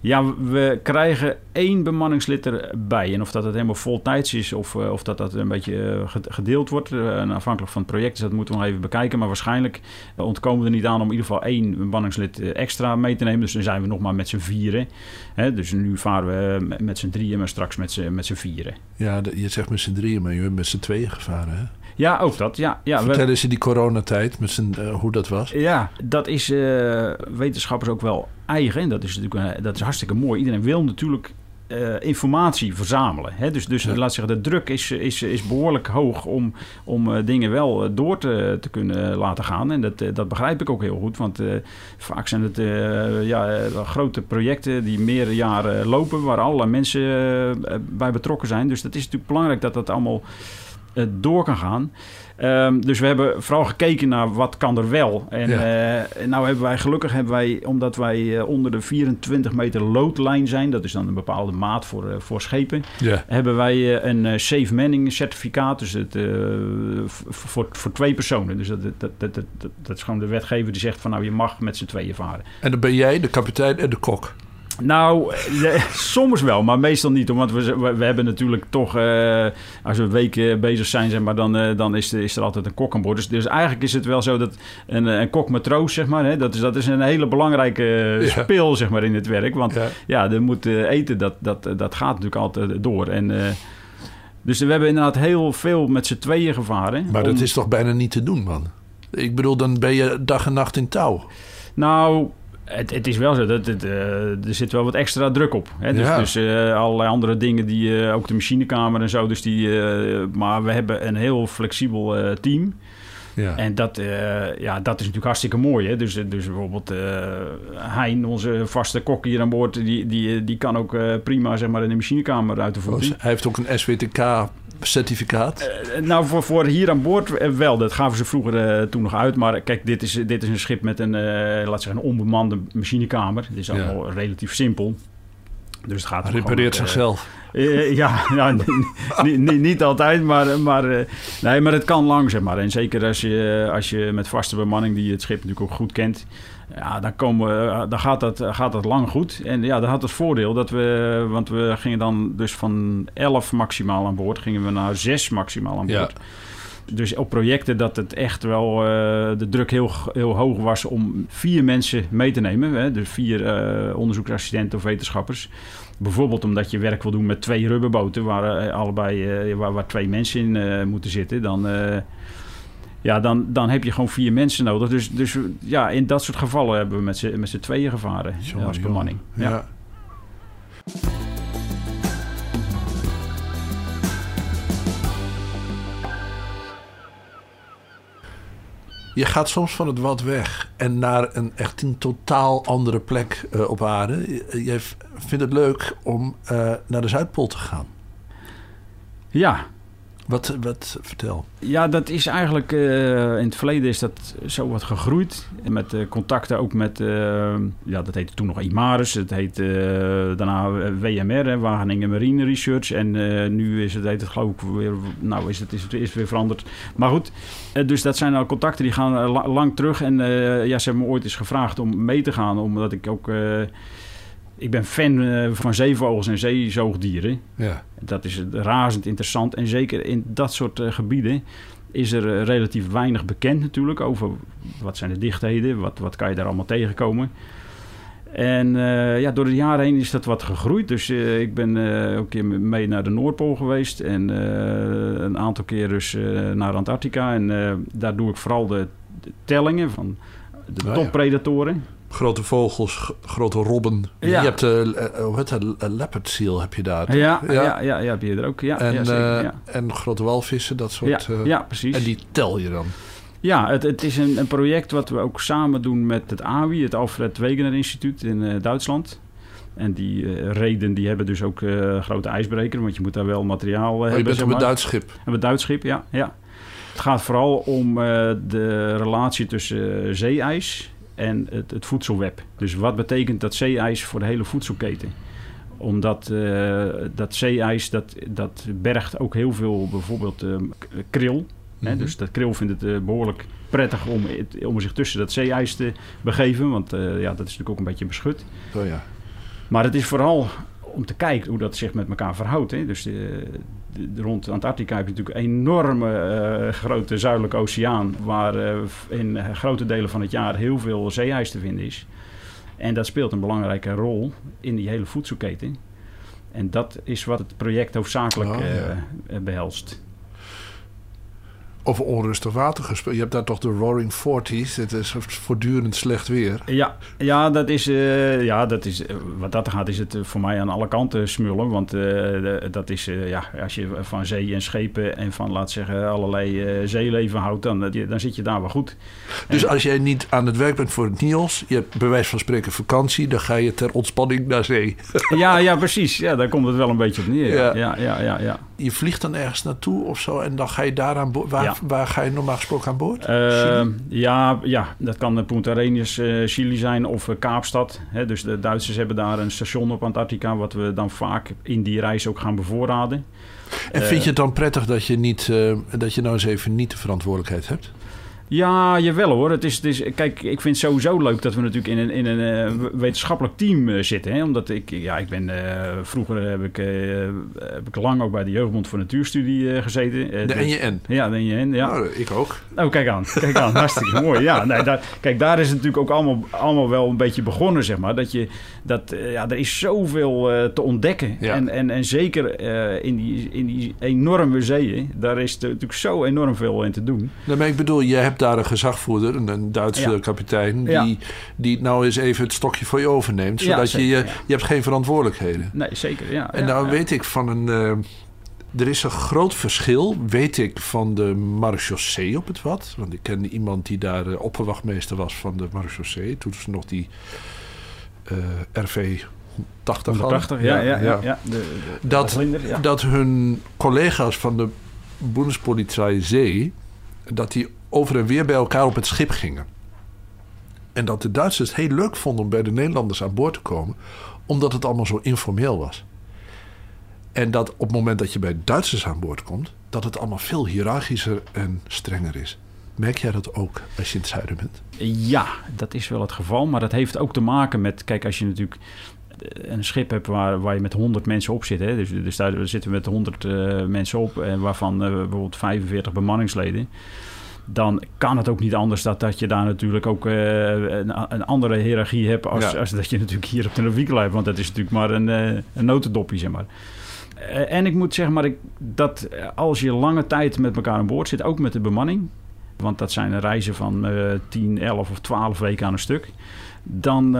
Ja, we krijgen één bemanningslid erbij. En of dat het helemaal voltijds is of, of dat dat een beetje gedeeld wordt, afhankelijk van het project, dus dat moeten we nog even bekijken. Maar waarschijnlijk ontkomen we er niet aan om in ieder geval één bemanningslid extra mee te nemen. Dus dan zijn we nog maar met z'n vieren. Dus nu varen we met z'n drieën, maar straks met z'n, met z'n vieren. Ja, je zegt met z'n drieën, maar je bent met z'n tweeën gevaren, hè? Ja, ook dat. Ja, ja, Vertel eens in die coronatijd met zijn, uh, hoe dat was. Ja, dat is uh, wetenschappers ook wel eigen. Dat is natuurlijk dat is hartstikke mooi. Iedereen wil natuurlijk informatie verzamelen. Hè? Dus, dus ja. laat zeggen, de druk is, is, is behoorlijk hoog om, om dingen wel door te, te kunnen laten gaan. En dat, dat begrijp ik ook heel goed. Want vaak zijn het ja, grote projecten die meerdere jaren lopen, waar allerlei mensen bij betrokken zijn. Dus dat is natuurlijk belangrijk dat dat allemaal door kan gaan. Um, dus we hebben vooral gekeken naar wat kan er wel. En ja. uh, nou hebben wij gelukkig, hebben wij, omdat wij uh, onder de 24 meter loodlijn zijn, dat is dan een bepaalde maat voor, uh, voor schepen, ja. hebben wij een safe manning certificaat. Dus het, voor, voor twee personen. Dus dat, dat, dat, dat, dat is gewoon de wetgever die zegt van nou je mag met z'n tweeën varen. En dan ben jij de kapitein en de kok. Nou, soms wel, maar meestal niet. Want we, we, hebben natuurlijk toch, uh, als we weken bezig zijn, zeg maar, dan, uh, dan is, er, is er altijd een kok aan boord. Dus, dus eigenlijk is het wel zo dat een, een kok-matroos, zeg maar, hè, dat, is, dat is een hele belangrijke ja. speel zeg maar, in het werk. Want ja, ja er moet uh, eten, dat, dat, dat gaat natuurlijk altijd door. En, dus we hebben inderdaad heel veel met z'n tweeën gevaren. Maar om... dat is toch bijna niet te doen, man? Ik bedoel, dan ben je dag en nacht in touw. Nou, Het, het is wel zo, dat het, uh, er zit wel wat extra druk op. Hè? Dus, Ja. dus eh, allerlei andere dingen, die, eh, ook de machinekamer en zo. Dus die, eh, maar we hebben een heel flexibel eh, team. Ja. En dat, eh, ja, dat is natuurlijk hartstikke mooi. Hè? Dus, dus bijvoorbeeld eh Hein, onze vaste kok hier aan boord... die, die, die kan ook eh, prima zeg maar, in de machinekamer uit de voering. hij heeft ook een SWTK-certificaat. Eh, nou, voor, voor hier aan boord eh, wel. Dat gaven ze vroeger eh, toen nog uit. Maar kijk, dit is, dit is een schip met een, eh laat zeggen, een onbemande machinekamer. Het is Ja. allemaal relatief simpel. Dus het gaat repareert eh, zichzelf. eh, ja, nou, niet, altijd, maar, maar, eh, nee, maar het kan lang, zeg maar. En zeker als je, als je met vaste bemanning, die het schip natuurlijk ook goed kent... Ja, dan, komen, we- dan gaat, dat, gaat dat lang goed. En ja, dat had het voordeel dat we... Want we gingen dan dus van 11 maximaal aan boord... gingen we naar 6 maximaal aan Ja. boord. Dus op projecten dat het echt wel eh, de druk heel, heel hoog was om vier mensen mee te nemen. Hè? Dus vier eh, onderzoeksassistenten of wetenschappers. Bijvoorbeeld omdat je werk wil doen met twee rubberboten waar eh, allebei eh, waar, waar twee mensen in eh, moeten zitten. Dan, eh, ja, dan, dan heb je gewoon vier mensen nodig. Dus, dus ja, in dat soort gevallen hebben we met z'n, met z'n tweeën gevaren Jongen, als jongen. bemanning. Ja. Ja. Je gaat soms van het wat weg en naar een echt een totaal andere plek eh, op aarde. Je- Jij vindt het leuk om eh, naar de Zuidpool te gaan. ja, Wat, wat vertel? Ja, dat is eigenlijk... eh, in het verleden is dat zo wat gegroeid. Met eh, contacten ook met... eh, ja, dat heette toen nog IMARES. Het heet daarna WMR, Wageningen Marine Research. En nu is het, heet het geloof ik weer... Nou, is het, is het is weer veranderd. Maar goed, dus dat zijn al contacten die gaan la- lang terug. En ja, ze hebben me ooit eens gevraagd om mee te gaan. Omdat ik ook... ik ben fan eh, van zeevogels en zeezoogdieren. Ja. Dat is razend interessant. En zeker in dat soort eh, gebieden is er eh, relatief weinig bekend natuurlijk over wat zijn de dichtheden, wat, wat kan je daar allemaal tegenkomen. En ja, door de jaren heen is dat wat gegroeid. Dus ik ben eh, ook een keer mee naar de Noordpool geweest. En een aantal keer dus naar Antarctica. En daar doe ik vooral de, de tellingen van de Oh toppredatoren. Grote vogels, grote robben. Ja. Je hebt uh, hoe heet dat? Een leopard seal heb je daar. Ja, Ja. ja. Ja, ja, heb je er ook. Ja, en, zeker, eh, en grote walvissen, dat soort. Ja, eh, ja, precies. En die tel je dan. Ja, het, het is een, een project wat we ook samen doen met het AWI, het Alfred Wegener Instituut in eh, Duitsland. En die eh, reden die hebben dus ook eh, grote ijsbreker, want je moet daar wel materiaal eh, Oh, je hebben. bent zeg op een. Duits schip. Hebben een Duits schip, ja, ja. Het gaat vooral om eh, de relatie tussen eh, zeeijs en het, het voedselweb. Dus wat betekent dat zeeijs voor de hele voedselketen? Omdat eh, dat zeeijs, dat, dat bergt ook heel veel bijvoorbeeld eh, k- kril. Hè, Mhm. dus dat kril vindt het eh, behoorlijk prettig om, om zich tussen dat zeeijs te begeven. Want eh, ja, dat is natuurlijk ook een beetje beschut. Oh ja. Maar het is vooral om te kijken hoe dat zich met elkaar verhoudt. Hè. Dus eh, de- rond Antarctica heb je natuurlijk een enorme eh, grote zuidelijke oceaan... waar eh, in eh, grote delen van het jaar heel veel zeeijs te vinden is. En dat speelt een belangrijke rol in die hele voedselketen. En dat is wat het project hoofdzakelijk Oh, ja. eh, eh, behelst. Over onrustig water gesproken. Je hebt daar toch de Roaring Forties. Het is voortdurend slecht weer. Ja, ja, dat is, eh, ja dat is, eh, wat dat gaat, is het eh, voor mij aan alle kanten smullen. Want dat is, ja, als je van zee en schepen en van, laat zeggen, allerlei zeeleven houdt, dan, dan zit je daar wel goed. Dus En- als jij niet aan het werk bent voor het NIOS, je hebt bij wijze van spreken vakantie, dan ga je ter ontspanning naar zee. ja, ja, precies. Ja, daar komt het wel een beetje op neer. Ja. Ja, ja, ja, ja. Je vliegt dan ergens naartoe of zo en dan ga je daar aan boord. Waar, Ja. waar ga je normaal gesproken aan boord? Eh, Chili? ja, ja, dat kan Punta Arenas, eh, Chili zijn of eh, Kaapstad. Hè, dus de Duitsers hebben daar een station op Antarctica... wat we dan vaak in die reis ook gaan bevoorraden. En eh, vind je het dan prettig dat je, niet, eh, dat je nou eens even niet de verantwoordelijkheid hebt? Ja, jawel hoor. Het is, het is, kijk, ik vind het sowieso leuk dat we natuurlijk in een, in een eh, wetenschappelijk team eh, zitten. Hè? Omdat ik, ja, ik ben, eh, vroeger heb ik, heb ik lang ook bij de Jeugdbond voor Natuurstudie gezeten. De dus- NJN. Ja, de NJN, ja. Nou, ik ook. Oh, kijk aan. Kijk aan. Hartstikke mooi. Ja, nee, daar, kijk, daar is het natuurlijk ook allemaal, allemaal wel een beetje begonnen, zeg maar. Dat je, dat, ja, er is zoveel te ontdekken. Ja. En, en, en zeker in, die, in die enorme zeeën, daar is er natuurlijk zo enorm veel in te doen. Nee, maar ik bedoel, je hebt hebt daar een gezagvoerder, een, een Duitse Ja. kapitein, die, die nou eens even het stokje voor je overneemt. Zodat je, je, zeker, ja. je hebt geen verantwoordelijkheden. Nee, zeker. Ja, En ja, nou weet ik van een. eh, er is een groot verschil, weet ik, van de marechaussee op het wat. Want ik kende iemand die daar eh, opperwachtmeester was van de marechaussee. Toen ze nog die RV 80 hadden. 180, ja, ja, ja. ja. De, de, Dat- de vlinder, ja. Dat hun collega's van de Bundespolizei Zee... dat die over en weer bij elkaar op het schip gingen. En dat de Duitsers het heel leuk vonden om bij de Nederlanders aan boord te komen... omdat het allemaal zo informeel was. En dat op het moment dat je bij Duitsers aan boord komt... dat het allemaal veel hiërarchischer en strenger is. Merk jij dat ook als je in het zuiden bent? Ja, dat is wel het geval. Maar dat heeft ook te maken met... Kijk, als je natuurlijk eh, een schip hebt waar, waar je met 100 mensen op zit... Hè, dus, dus daar zitten we met 100 eh, mensen op... en waarvan eh, bijvoorbeeld 45 bemanningsleden... dan kan het ook niet anders dat, dat je daar natuurlijk ook eh, een, een andere hiërarchie hebt... Als, Ja. als dat je natuurlijk hier op de Navigula hebt. Want dat is natuurlijk maar een, eh, een notendopje, zeg maar. Eh, en ik moet zeggen, maar ik, dat als je lange tijd met elkaar aan boord zit... ook met de bemanning... want dat zijn reizen van eh 10, 11 of 12 weken aan een stuk... dan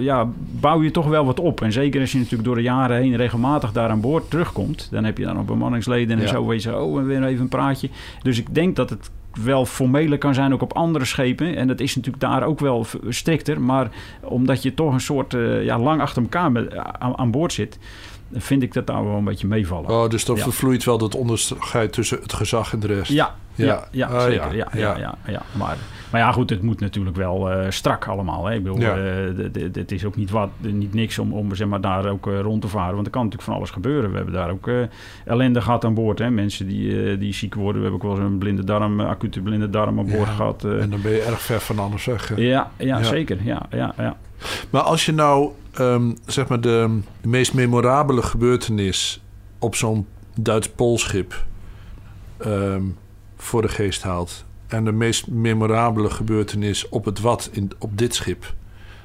ja, bouw je toch wel wat op. En zeker als je natuurlijk door de jaren heen regelmatig daar aan boord terugkomt... dan heb je dan nog bemanningsleden en Ja. zo. Weet je, oh, en weer even een praatje. Dus ik denk dat het wel formeler kan zijn ook op andere schepen. En dat is natuurlijk daar ook wel strikter. Maar omdat je toch een soort eh, ja, lang achter elkaar met, aan, aan boord zit... vind ik dat daar wel een beetje meevallen. Oh, dus dan Ja. vervloeit wel dat onderscheid tussen het gezag en de rest. Ja, ja, Ja. ja, Ah, zeker. ja. Ja, ja, ja, ja, Maar, maar ja, goed, het moet natuurlijk wel eh, strak allemaal. Hè. Ik bedoel, Ja. eh, het is ook niet, wat, niet niks om, om zeg maar, daar ook eh, rond te varen. Want er kan natuurlijk van alles gebeuren. We hebben daar ook ellende gehad aan boord. Hè. Mensen die, die ziek worden. We hebben ook wel eens een blinde darm, acute blinde darm aan boord Ja. gehad. eh. En dan ben je erg ver van alles weg. ja, ja, Ja. zeker. Ja, ja, ja. Maar als je nou ehm, zeg maar de, de meest memorabele gebeurtenis op zo'n Duits poolschip ehm, voor de geest haalt en de meest memorabele gebeurtenis op het wat in, op dit schip,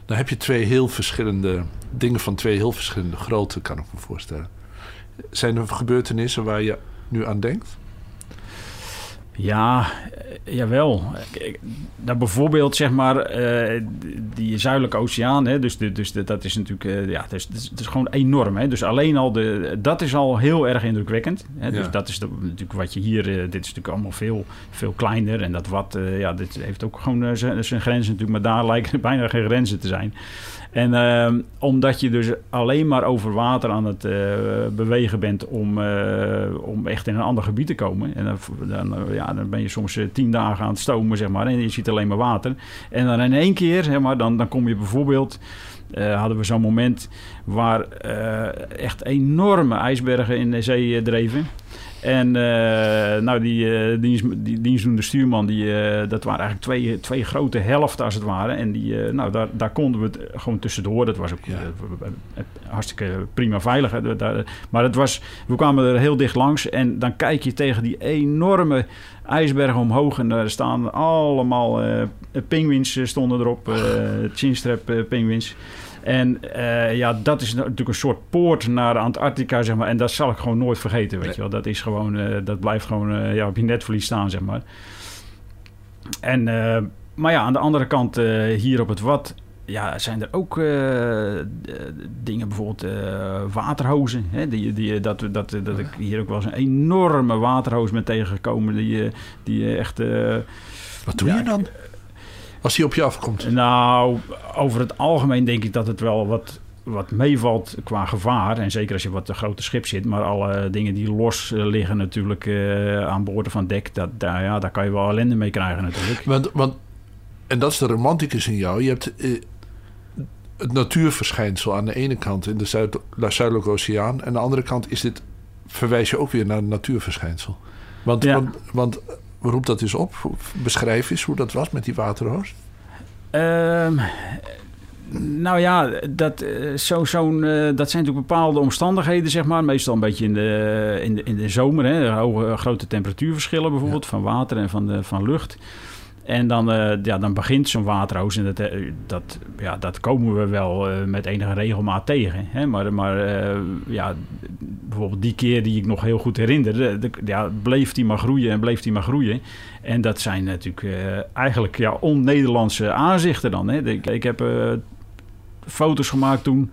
dan heb je twee heel verschillende dingen van twee heel verschillende grootte, kan ik me voorstellen. Zijn er gebeurtenissen waar je nu aan denkt? Ja, eh, jawel. Nou, bijvoorbeeld, zeg maar, eh, die Zuidelijke Oceaan. Hè, dus, de- dus de- dat is natuurlijk, eh, ja, het is, het is, gewoon enorm. Hè, dus alleen al, de, dat is al heel erg indrukwekkend. Hè, dus Ja. dat is de- natuurlijk wat je hier, dit is natuurlijk allemaal veel, veel kleiner. En dat wat, ja, dit heeft ook gewoon zijn grenzen natuurlijk. Maar daar lijken bijna geen grenzen te zijn. En ehm, omdat je dus alleen maar over water aan het bewegen bent om, om echt in een ander gebied te komen. En dan, dan, ja, dan ben je soms eh, tien dagen aan het stomen, zeg maar. En je ziet alleen maar water. En dan in één keer, zeg maar, dan, dan kom je bijvoorbeeld... eh, hadden we zo'n moment waar eh, echt enorme ijsbergen in de zee dreven. En eh, nou, die, eh dienst, die dienstdoende stuurman, die, eh, dat waren eigenlijk twee, twee grote helften als het ware. En die, nou, daar, daar konden we het gewoon tussendoor. Dat was ook Ja. hartstikke prima veilig. Hè. Daar- maar het was, we kwamen er heel dicht langs. En dan kijk je tegen die enorme ijsbergen omhoog. En daar staan allemaal pinguïns eh, stonden erop. chinstrap pinguïns. En eh, ja, dat is natuurlijk een soort poort naar Antarctica, zeg maar. En dat zal ik gewoon nooit vergeten, weet je wel. Dat is gewoon, eh, dat blijft gewoon eh, ja, op je netvlies staan, zeg maar. En, maar ja, aan de andere kant, hier op het Wat, ja, zijn er ook dingen, bijvoorbeeld waterhozen. Hè, die, die, dat, dat, dat ik hier ook wel eens een enorme waterhoos ben tegengekomen. Die, die echt... Wat doe Ja, je dan? Als hij op je afkomt. nou, over het algemeen denk ik dat het wel wat, wat meevalt qua gevaar. En zeker als je wat een grote schip zit. Maar alle dingen die los eh, liggen natuurlijk eh, aan boord van dek. Dat, daar, ja, daar kan je wel ellende mee krijgen natuurlijk. Want, want, en dat is de romanticus in jou. Je hebt eh, het natuurverschijnsel aan de ene kant in de Zuid Zuidelijke Oceaan. En aan de andere kant is dit, verwijs je ook weer naar het natuurverschijnsel. Want, Ja. want, want roep dat eens op. Beschrijf eens hoe dat was met die waterhoos. Ehm, nou ja, dat, eh, zo, zo'n, eh, dat zijn natuurlijk bepaalde omstandigheden, zeg maar. Meestal een beetje in de, in de, in de zomer. Hè. Hoge, grote temperatuurverschillen bijvoorbeeld van water en van, de, van lucht. En dan, uh, ja, dan begint zo'n waterhoos. En dat, uh, dat, ja, dat komen we wel uh, met enige regelmaat tegen. Hè? Maar, maar ja, bijvoorbeeld die keer die ik nog heel goed herinner... Ja, bleef die maar groeien en bleef die maar groeien. En dat zijn natuurlijk eigenlijk ja, on-Nederlandse aanzichten dan. Hè? Ik, ik heb foto's gemaakt toen...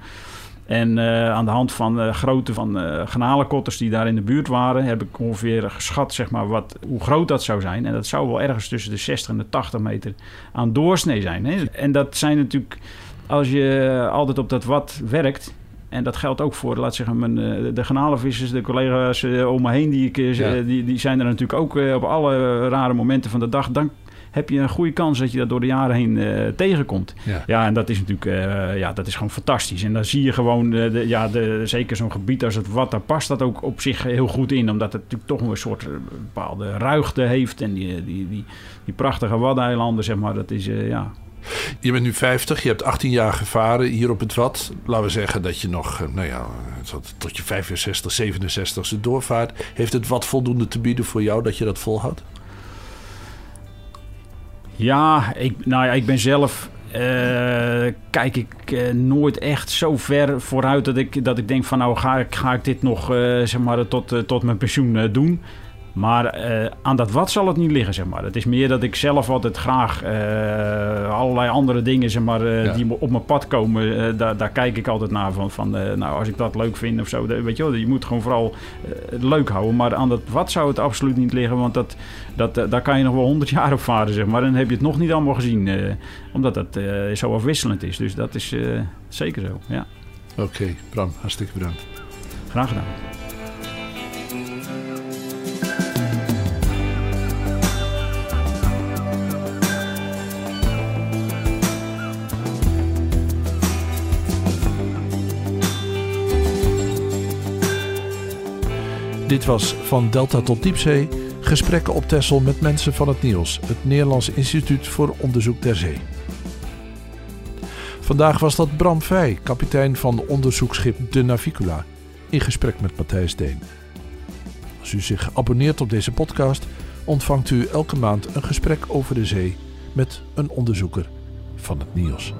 En uh, aan de hand van de grootte van uh, granalenkotters die daar in de buurt waren, heb ik ongeveer geschat zeg maar, wat, hoe groot dat zou zijn. En dat zou wel ergens tussen de 60 en de 80 meter aan doorsnee zijn. Hè? En dat zijn natuurlijk, als je altijd op dat wat werkt, en dat geldt ook voor, laat zeggen, mijn, de granalenvissers, de collega's om me heen, die, ik, ja. die, die zijn er natuurlijk ook op alle rare momenten van de dag. Dan heb je een goede kans dat je dat door de jaren heen uh, tegenkomt. Ja. ja. en dat is natuurlijk uh, ja, dat is gewoon fantastisch. En dan zie je gewoon, uh, de, ja, de, zeker zo'n gebied als het wat, daar past dat ook op zich heel goed in. Omdat het natuurlijk toch een soort bepaalde ruigte heeft. En die, die, die, die prachtige waddeneilanden, zeg maar, dat is ja, je bent nu 50, je hebt 18 jaar gevaren hier op het Wat. Laten we zeggen dat je nog, nou ja, tot je 65, 67 doorvaart. Heeft het wat voldoende te bieden voor jou dat je dat volhoudt? Ja, ik, nou ja, ik ben zelf. Uh, kijk ik uh, nooit echt zo ver vooruit dat ik, dat ik denk van nou ga ik, ga ik dit nog uh, zeg maar, tot, tot mijn pensioen doen. Maar uh, aan dat wat zal het niet liggen, zeg maar. Het is meer dat ik zelf altijd graag uh, allerlei andere dingen, zeg maar, uh, ja. die op mijn pad komen, daar, daar, kijk ik altijd naar. Van, van nou, als ik dat leuk vind of zo, weet je wel, je moet gewoon vooral leuk houden. Maar aan dat wat zou het absoluut niet liggen, want dat, dat, daar kan je nog wel honderd jaar op varen, zeg maar. En dan heb je het nog niet allemaal gezien, omdat dat zo afwisselend is. Dus dat is zeker zo, ja. Oké, okay, Bram, hartstikke bedankt. Graag gedaan. Dit was Van Delta tot Diepzee. Gesprekken op Texel met mensen van het NIOS, het Nederlands Instituut voor Onderzoek ter Zee. Vandaag was dat Bram Vij, kapitein van onderzoeksschip De Navicula, in gesprek met Matthijs Deen. Als u zich abonneert op deze podcast, ontvangt u elke maand een gesprek over de zee met een onderzoeker van het NIOS.